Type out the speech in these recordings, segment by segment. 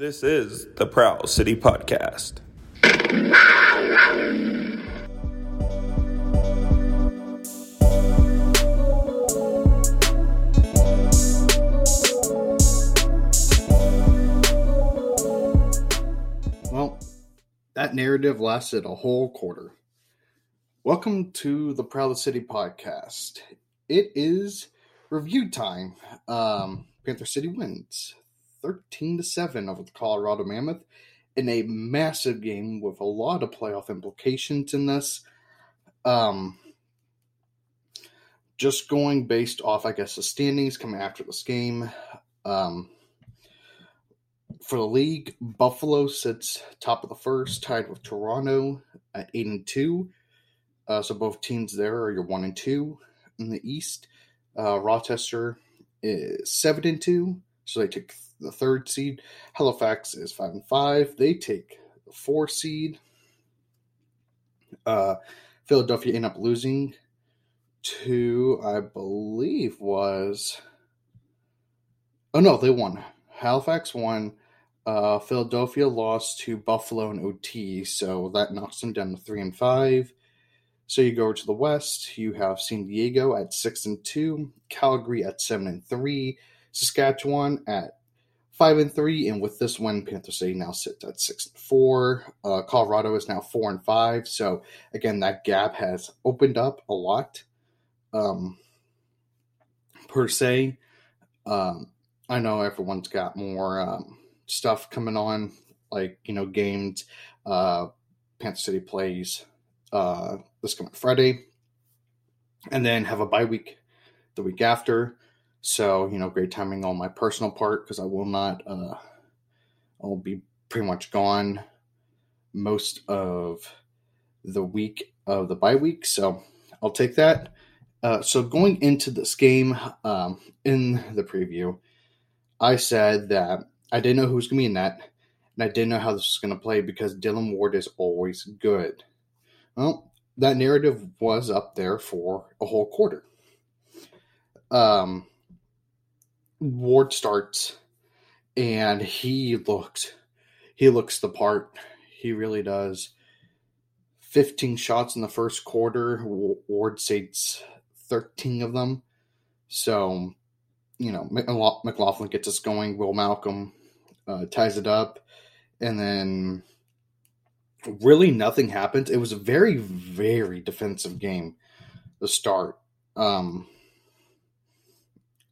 This is the Prowl City Podcast. Well, that narrative lasted a whole quarter. Welcome to the Prowl City podcast. It is review time. Um, Panther City wins 13 to 7 over the Colorado Mammoth in a massive game with a lot of playoff implications in this. Um, just going based off, I guess, the standings coming after this game. Um, for the league, Buffalo sits top of the first, tied with Toronto at eight and two. Uh, so both teams there are your one and two in the East. Uh, Rochester is seven and two, so they take the third seed. Halifax is five and five. They take the four seed. Uh, Philadelphia end up losing to, I believe, was. Oh no, they won. Halifax won. Uh, Philadelphia lost to Buffalo and OT, so that knocks them down to three and five. So you go to the West, you have San Diego at six and two, Calgary at seven and three, Saskatchewan at five and three, and with this win, Panther City now sits at six and four. Uh, Colorado is now four and five. So again, that gap has opened up a lot. Um, per se, um, I know everyone's got more um, stuff coming on, like you know games. Uh, Panther City plays uh, this coming Friday, and then have a bye week the week after. So you know, great timing on my personal part because I will not. Uh, I'll be pretty much gone most of the week of the bye week, so I'll take that. Uh, so going into this game, um, in the preview, I said that I didn't know who was going to be in that, and I didn't know how this was going to play because Dillon Ward is always good. Well, that narrative was up there for a whole quarter. Um, Ward starts, and he looks, he looks the part. He really does. 15 shots in the first quarter. Ward saves 13 of them. So, you know, McLaughlin gets us going. Will Malcolm uh, ties it up. And then really nothing happens. It was a very, very defensive game the start. Um,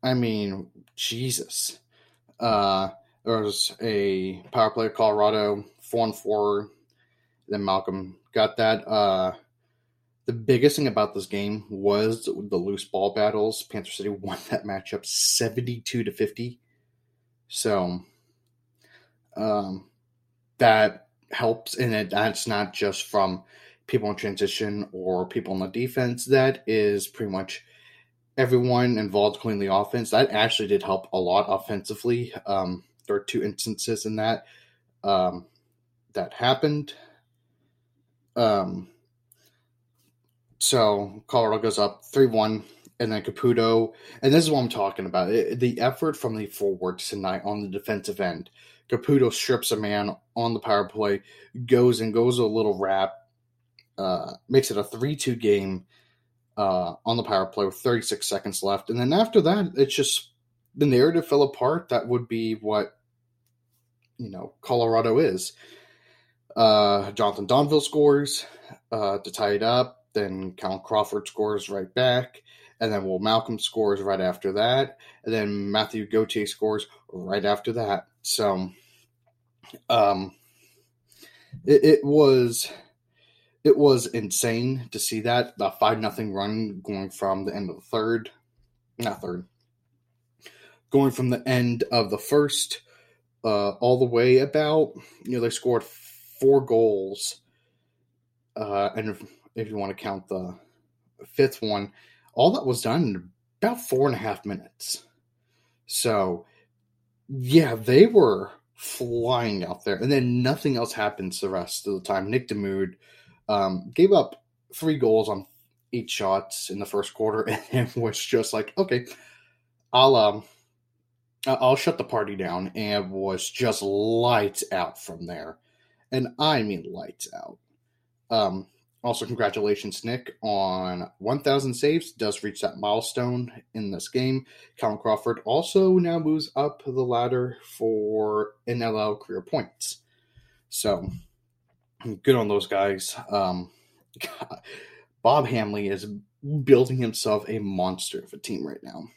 I mean, Jesus. Uh, there was a power play of Colorado, four and four. Then Malcolm got that. Uh, the biggest thing about this game was the loose ball battles. Panther City won that matchup 72 to 50. So um, that helps, and it, that's not just from people in transition or people on the defense. That is pretty much everyone involved, including the offense. That actually did help a lot offensively. Um, there are two instances in that um, that happened. Um, so Colorado goes up 3 1, and then Caputo. And this is what I'm talking about it, the effort from the forwards tonight on the defensive end. Caputo strips a man on the power play, goes and goes a little wrap, uh, makes it a 3 2 game uh, on the power play with 36 seconds left. And then after that, it's just the narrative fell apart. That would be what, you know, Colorado is. Uh, Jonathan Donville scores uh, to tie it up. Then Cal Crawford scores right back. And then Will Malcolm scores right after that. And then Matthew Gauthier scores right after that. So um, it, it was it was insane to see that the five nothing run going from the end of the third, not third, going from the end of the first uh, all the way about you know they scored four goals, uh, and if, if you want to count the fifth one, all that was done in about four and a half minutes. So yeah, they were flying out there, and then nothing else happens the rest of the time. Nick Damude um, gave up three goals on eight shots in the first quarter, and was just like, okay, I'll um, I'll shut the party down and was just lights out from there. And I mean lights out. Um, also, congratulations, Nick, on 1,000 saves. Does reach that milestone in this game. Callum Crawford also now moves up the ladder for NLL career points. So, good on those guys. Um, Bob Hamley is building himself a monster of a team right now.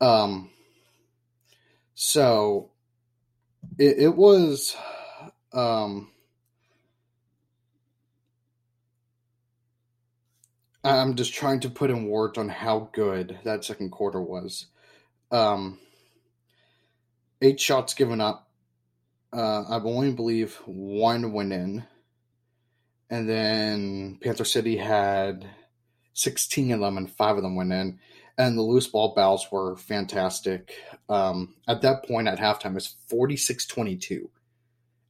Um, so it, it was, um, I'm just trying to put in words on how good that second quarter was. Um, eight shots given up. Uh, I only believe one went in. And then Panther City had 16 of them, and five of them went in. And the loose ball battles were fantastic. Um, at that point, at halftime, it's 46 22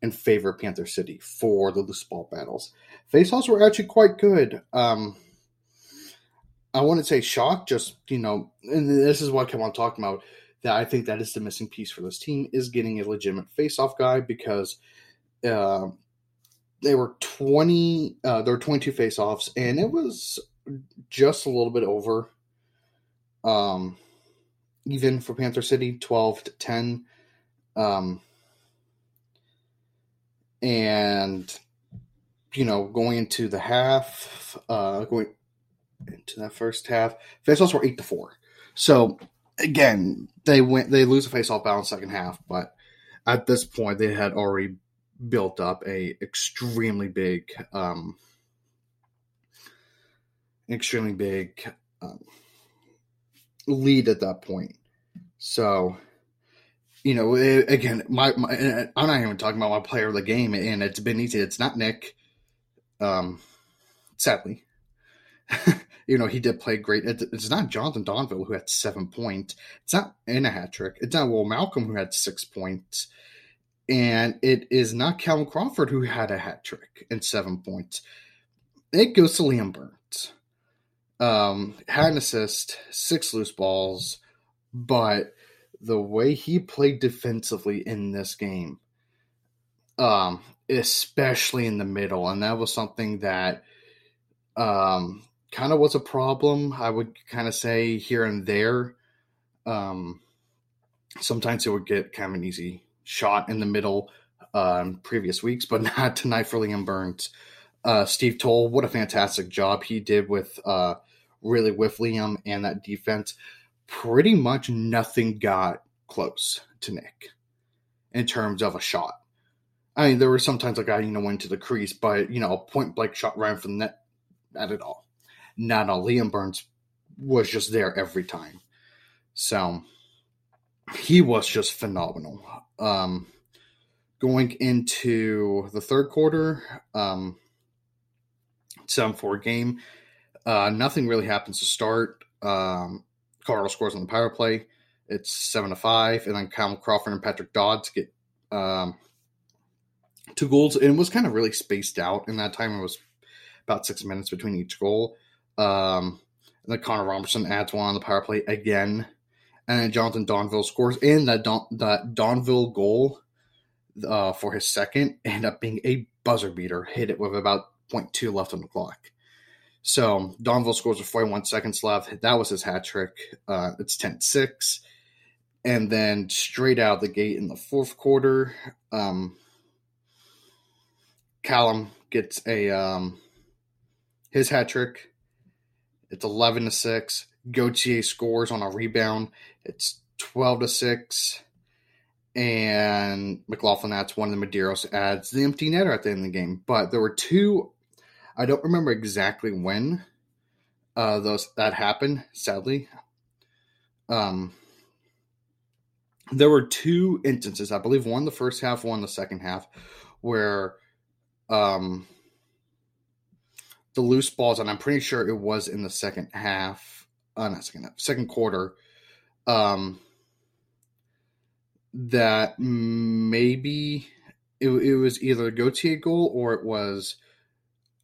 in favor of Panther City for the loose ball battles. Faceoffs were actually quite good. Um, I wouldn't say shock, just you know, and this is what I kept on talking about. That I think that is the missing piece for this team is getting a legitimate face-off guy because uh, they were twenty, uh, there were twenty-two face-offs, and it was just a little bit over. Um, even for Panther City, twelve to ten, um, and you know, going into the half, uh, going into that first half. Faceoffs were eight to four. So again, they went they lose a faceoff battle in second half, but at this point they had already built up a extremely big um extremely big um, lead at that point. So you know, it, again, my, my, I'm not even talking about my player of the game, and it's been easy. It's not Nick, um, sadly. you know, he did play great. It's not Jonathan Donville who had seven points. It's not in a hat trick. It's not Will Malcolm who had six points. And it is not Calvin Crawford who had a hat trick and seven points. It goes to Liam Burns. Um, had an assist, six loose balls, but the way he played defensively in this game, um, especially in the middle, and that was something that um, kind of was a problem. I would kind of say here and there. Um, sometimes it would get kind of an easy shot in the middle um, previous weeks, but not tonight for Liam Burns. Uh, Steve Toll, what a fantastic job he did with uh, really with Liam and that defense. Pretty much nothing got close to Nick in terms of a shot. I mean, there were sometimes a guy, you know, went to the crease, but, you know, a point blank shot right from the net, not at all not all. Liam Burns was just there every time. So he was just phenomenal. Um, going into the third quarter, um, 7 4 game, uh, nothing really happens to start. Um, Colorado scores on the power play. It's 7 to 5. And then Kyle Crawford and Patrick Dodds get um, two goals. And it was kind of really spaced out in that time. It was about six minutes between each goal. Um, and then Connor Robertson adds one on the power play again. And then Jonathan Donville scores. in that, Don, that Donville goal uh, for his second ended up being a buzzer beater. Hit it with about 0.2 left on the clock. So Donville scores with 41 seconds left. That was his hat trick. Uh, it's 10 6. And then straight out the gate in the fourth quarter, um, Callum gets a um, his hat trick. It's 11 to 6. Gauthier scores on a rebound. It's 12 to 6. And McLaughlin adds one of the Medeiros adds the empty netter at the end of the game. But there were two, I don't remember exactly when uh, those that happened, sadly. Um, there were two instances, I believe one the first half, one the second half, where um, the loose balls, and I'm pretty sure it was in the second half, uh, not second half, second quarter, um, that maybe it, it was either a Gauthier goal or it was,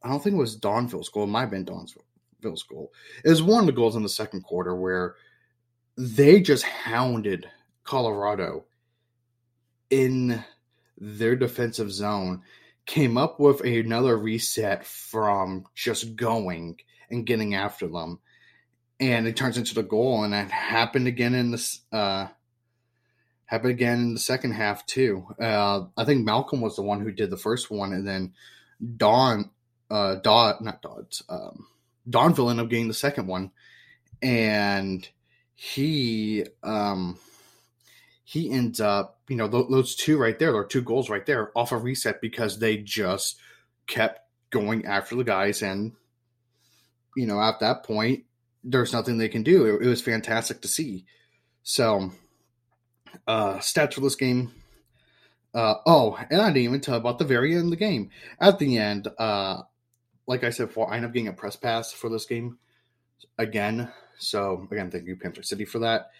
I don't think it was Donville's goal. It might have been Donville's goal. It was one of the goals in the second quarter where they just hounded Colorado in their defensive zone came up with another reset from just going and getting after them. And it turns into the goal, and that happened again in this uh happened again in the second half too. Uh I think Malcolm was the one who did the first one, and then Don uh not Dodds, um Donville ended up getting the second one. And he um he ends up, you know, those two right there, or two goals right there, off a reset because they just kept going after the guys, and you know, at that point, there's nothing they can do. It, it was fantastic to see. So, uh, stats for this game. Uh, oh, and I didn't even tell about the very end of the game. At the end, uh, like I said before, I end up getting a press pass for this game again. So again, thank you, Panther City, for that.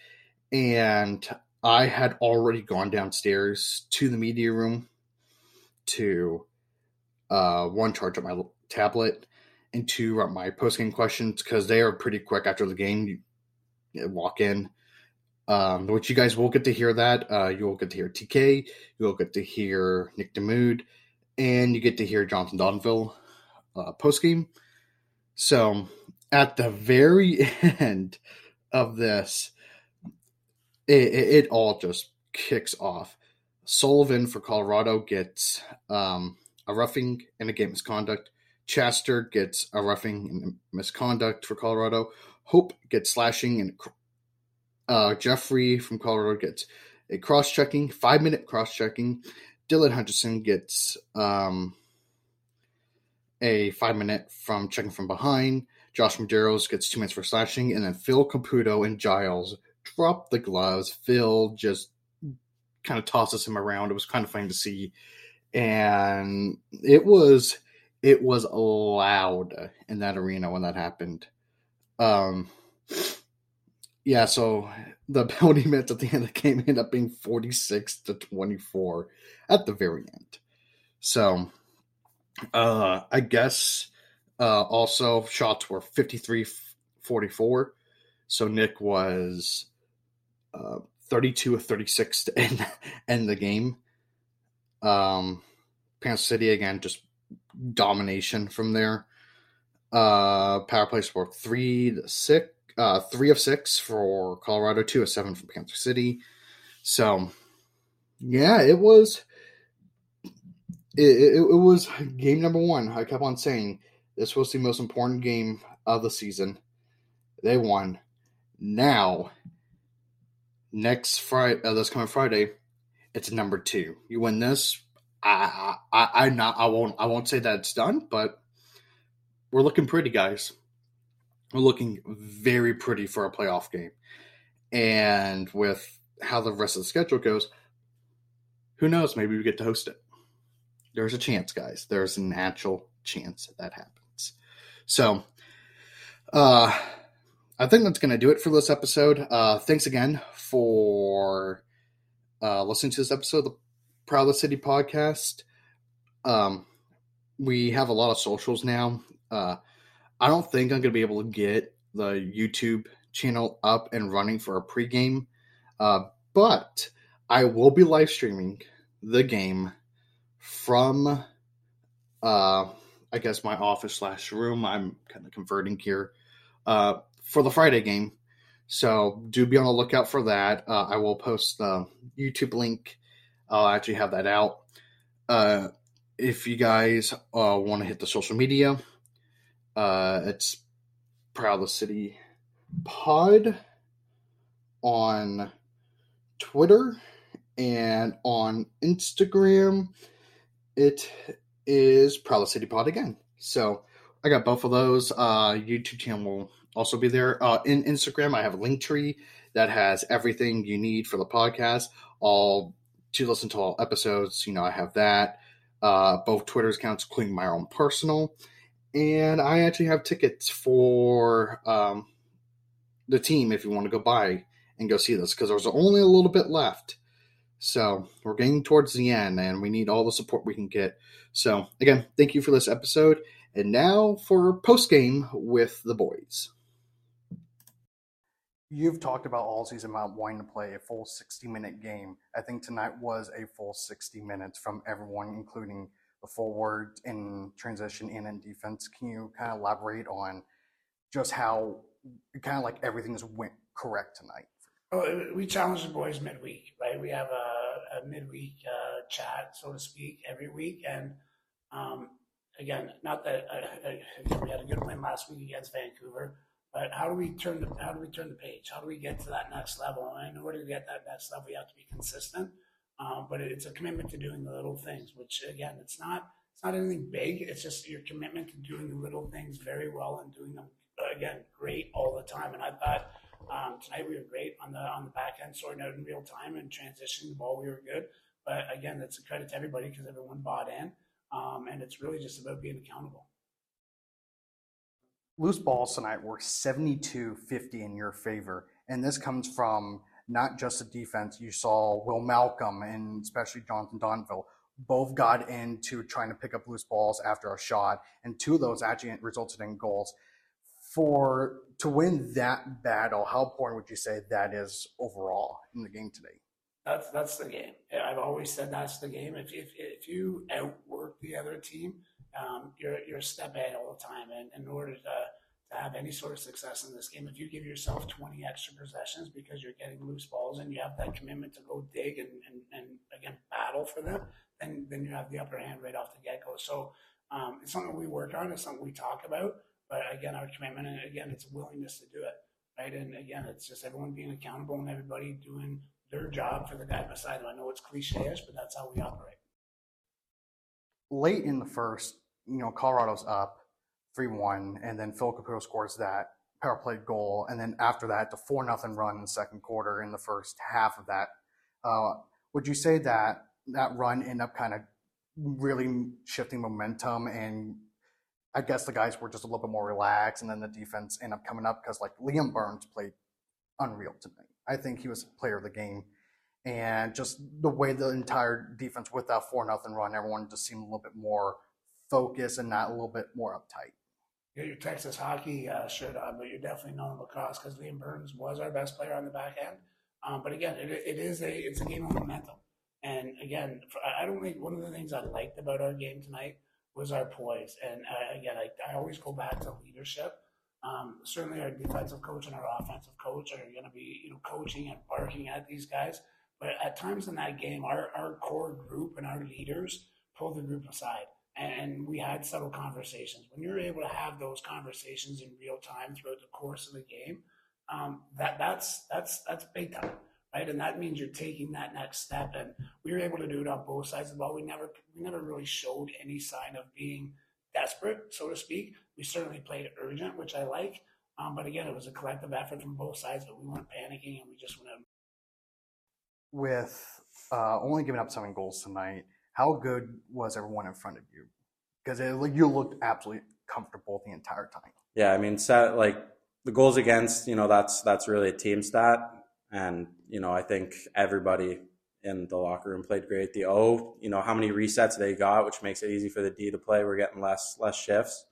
And I had already gone downstairs to the media room to uh, one charge up my tablet and two write my post game questions because they are pretty quick after the game. You walk in, um, which you guys will get to hear that. Uh, you will get to hear TK, you'll get to hear Nick Damude, and you get to hear Jonathan Donville uh, post game. So at the very end of this, it, it, it all just kicks off. Sullivan for Colorado gets um, a roughing and a game misconduct. Chester gets a roughing and misconduct for Colorado. Hope gets slashing, and uh, Jeffrey from Colorado gets a cross checking, five minute cross checking. Dylan Hutchison gets um, a five minute from checking from behind. Josh Medeiros gets two minutes for slashing, and then Phil Caputo and Giles drop the gloves. Phil just kind of tosses him around. It was kind of funny to see, and it was it was loud in that arena when that happened. Um, yeah, so the penalty minutes at the end of the game ended up being forty six to twenty four at the very end. So, uh, I guess uh, also shots were 53 44. So Nick was uh, 32 of 36 to end, end the game. Um, City again, just domination from there. Uh, power play were three to six, uh, three of six for Colorado, two of seven for Panther City. So, yeah, it was. It, it, it was game number one. I kept on saying this was the most important game of the season. They won. Now next Friday, uh, this coming Friday, it's number two. You win this, I, I, I, not, I won't, I won't say that it's done, but we're looking pretty, guys. We're looking very pretty for a playoff game, and with how the rest of the schedule goes, who knows? Maybe we get to host it. There's a chance, guys. There's an actual chance that happens. So, uh, I think that's going to do it for this episode. Uh, thanks again for uh, listening to this episode of the Proud of the City podcast. Um, we have a lot of socials now. Uh, I don't think I'm going to be able to get the YouTube channel up and running for a pregame, uh, but I will be live streaming the game from, uh, I guess, my office slash room. I'm kind of converting here. Uh, for the Friday game. So do be on the lookout for that. Uh, I will post the YouTube link. I'll actually have that out. Uh, if you guys uh, want to hit the social media, uh, it's Prowl the City Pod on Twitter and on Instagram. It is Prowl the City Pod again. So I got both of those. Uh, YouTube channel also be there. Uh, in Instagram, I have a link tree that has everything you need for the podcast. All to listen to all episodes. You know, I have that. Uh, both Twitter accounts, including my own personal, and I actually have tickets for um, the team if you want to go by and go see this because there's only a little bit left. So we're getting towards the end, and we need all the support we can get. So again, thank you for this episode, and now for post game with the boys. You've talked about all season about wanting to play a full 60 minute game. I think tonight was a full 60 minutes from everyone, including the forward in transition and in defense. Can you kind of elaborate on just how kind of like everything's went correct tonight? Well, we challenge the boys midweek, right? We have a, a midweek uh, chat, so to speak, every week. And um, again, not that uh we had a good win last week against Vancouver, but how do we turn the how do we turn the page? How do we get to that next level? And in order to get that next level, we have to be consistent. Um, but it's a commitment to doing the little things, which again, it's not it's not anything big. It's just your commitment to doing the little things very well and doing them again great all the time. And I thought um, tonight we were great on the on the back end, sorting out in real time and transitioning the ball. We were good. But again, that's a credit to everybody because everyone bought in, um, and it's really just about being accountable. Loose balls tonight were 72 50 in your favor. And this comes from not just the defense. You saw Will Malcolm and especially Jonathan Donville both got into trying to pick up loose balls after a shot, and two of those actually resulted in goals. For to win that battle, how important would you say that is overall in the game today? That's that's the game. I've always said that's the game. If if, if you outwork the other team, um, you're a step ahead all the time. And in order to to have any sort of success in this game, if you give yourself 20 extra possessions because you're getting loose balls and you have that commitment to go dig and, and, and again, battle for them, then, then you have the upper hand right off the get go. So um, it's something we work on, it's something we talk about. But again, our commitment, and again, it's a willingness to do it, right? And again, it's just everyone being accountable and everybody doing their job for the guy beside them. I know it's cliche-ish, but that's how we operate. Late in the first, you know, Colorado's up 3 1, and then Phil Caputo scores that power play goal. And then after that, the 4 nothing run in the second quarter in the first half of that. Uh, would you say that that run ended up kind of really shifting momentum and I guess the guys were just a little bit more relaxed, and then the defense ended up coming up because like Liam Burns played unreal tonight. I think he was player of the game, and just the way the entire defense with that four nothing run, everyone just seemed a little bit more focused and not a little bit more uptight get your Texas hockey uh, shirt on, but you're definitely known lacrosse because Liam Burns was our best player on the back end. Um, but again, it, it is a it's a game of momentum. And again, I don't think one of the things I liked about our game tonight was our poise. And uh, again, I, I always go back to leadership. Um, certainly, our defensive coach and our offensive coach are going to be you know coaching and barking at these guys. But at times in that game, our, our core group and our leaders pull the group aside and we had subtle conversations. When you're able to have those conversations in real time throughout the course of the game, um, that that's that's that's big time, right? And that means you're taking that next step. And we were able to do it on both sides of the ball. We never we never really showed any sign of being desperate, so to speak. We certainly played urgent, which I like. Um, but again, it was a collective effort from both sides, but we weren't panicking and we just went. With uh, only giving up seven goals tonight, how good was everyone in front of you? Because you looked absolutely comfortable the entire time. Yeah, I mean, set, like the goals against, you know, that's that's really a team stat, and you know, I think everybody in the locker room played great. The O, you know, how many resets they got, which makes it easy for the D to play. We're getting less less shifts,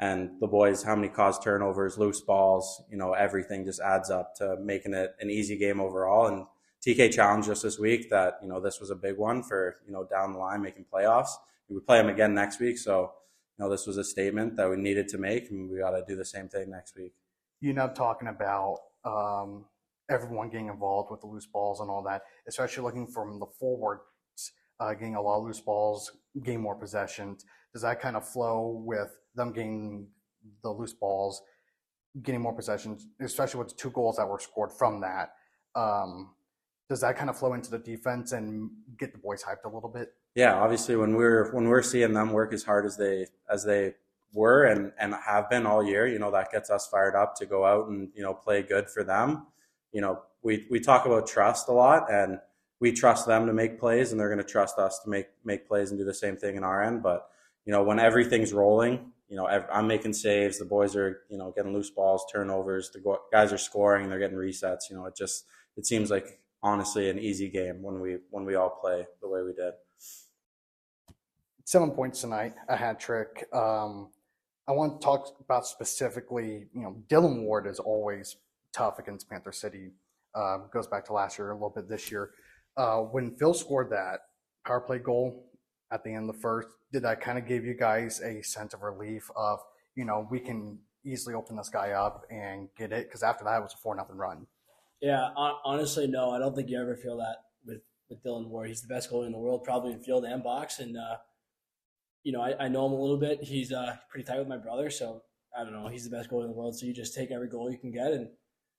and the boys, how many caused turnovers, loose balls, you know, everything just adds up to making it an easy game overall. And TK challenged us this week that you know this was a big one for you know down the line making playoffs. We play them again next week, so you know this was a statement that we needed to make, and we got to do the same thing next week. You know, talking about um, everyone getting involved with the loose balls and all that, especially looking from the forwards, uh, getting a lot of loose balls, getting more possessions. Does that kind of flow with them getting the loose balls, getting more possessions, especially with the two goals that were scored from that? Um, does that kind of flow into the defense and get the boys hyped a little bit? Yeah, obviously when we're when we're seeing them work as hard as they as they were and and have been all year, you know, that gets us fired up to go out and, you know, play good for them. You know, we we talk about trust a lot and we trust them to make plays and they're going to trust us to make make plays and do the same thing in our end, but you know, when everything's rolling, you know, I'm making saves, the boys are, you know, getting loose balls, turnovers, the guys are scoring, they're getting resets, you know, it just it seems like honestly an easy game when we when we all play the way we did. Seven points tonight, a hat trick. Um, I want to talk about specifically. You know, Dillon Ward is always tough against Panther City. Um, goes back to last year, a little bit this year. Uh, when Phil scored that power play goal at the end of the first, did that kind of give you guys a sense of relief of, you know, we can easily open this guy up and get it? Because after that, it was a 4 nothing run. Yeah, honestly, no. I don't think you ever feel that with, with Dillon Ward. He's the best goalie in the world, probably in field and box. And, uh, you know, I, I know him a little bit. He's uh, pretty tight with my brother, so I don't know. He's the best goalie in the world. So you just take every goal you can get and,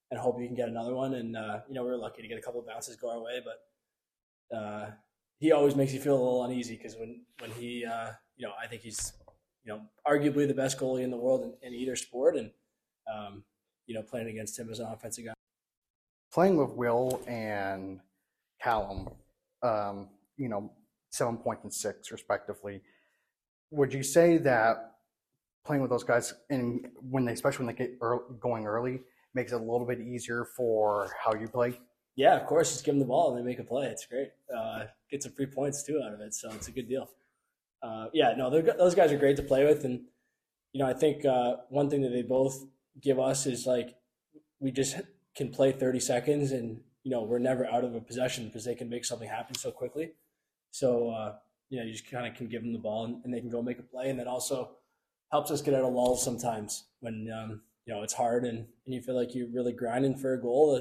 and hope you can get another one. And, uh, you know, we were lucky to get a couple of bounces go our way, but uh, he always makes you feel a little uneasy because when, when he, uh, you know, I think he's, you know, arguably the best goalie in the world in, in either sport. And, um, you know, playing against him as an offensive guy. Playing with Will and Callum, um, you know, seven points and six respectively. Would you say that playing with those guys and when they, especially when they get early, going early, makes it a little bit easier for how you play? Yeah, of course. Just give them the ball and they make a play. It's great. Uh, get some free points too out of it, so it's a good deal. Uh, yeah, no, those guys are great to play with, and you know, I think uh, one thing that they both give us is like we just can play 30 seconds, and you know, we're never out of a possession because they can make something happen so quickly. So uh, you know, you just kind of can give them the ball and, and, they can go make a play, and that also helps us get out of lulls sometimes when um, you know it's hard and, and you feel like you're really grinding for a goal.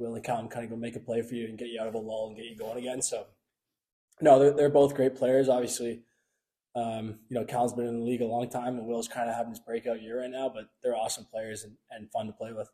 Will and Callum kind of go make a play for you and get you out of a lull and get you going again. So, no, they're, they're both great players. Obviously, um, you know, Cal's been in the league a long time, and Will's kind of having his breakout year right now. But they're awesome players and, and fun to play with.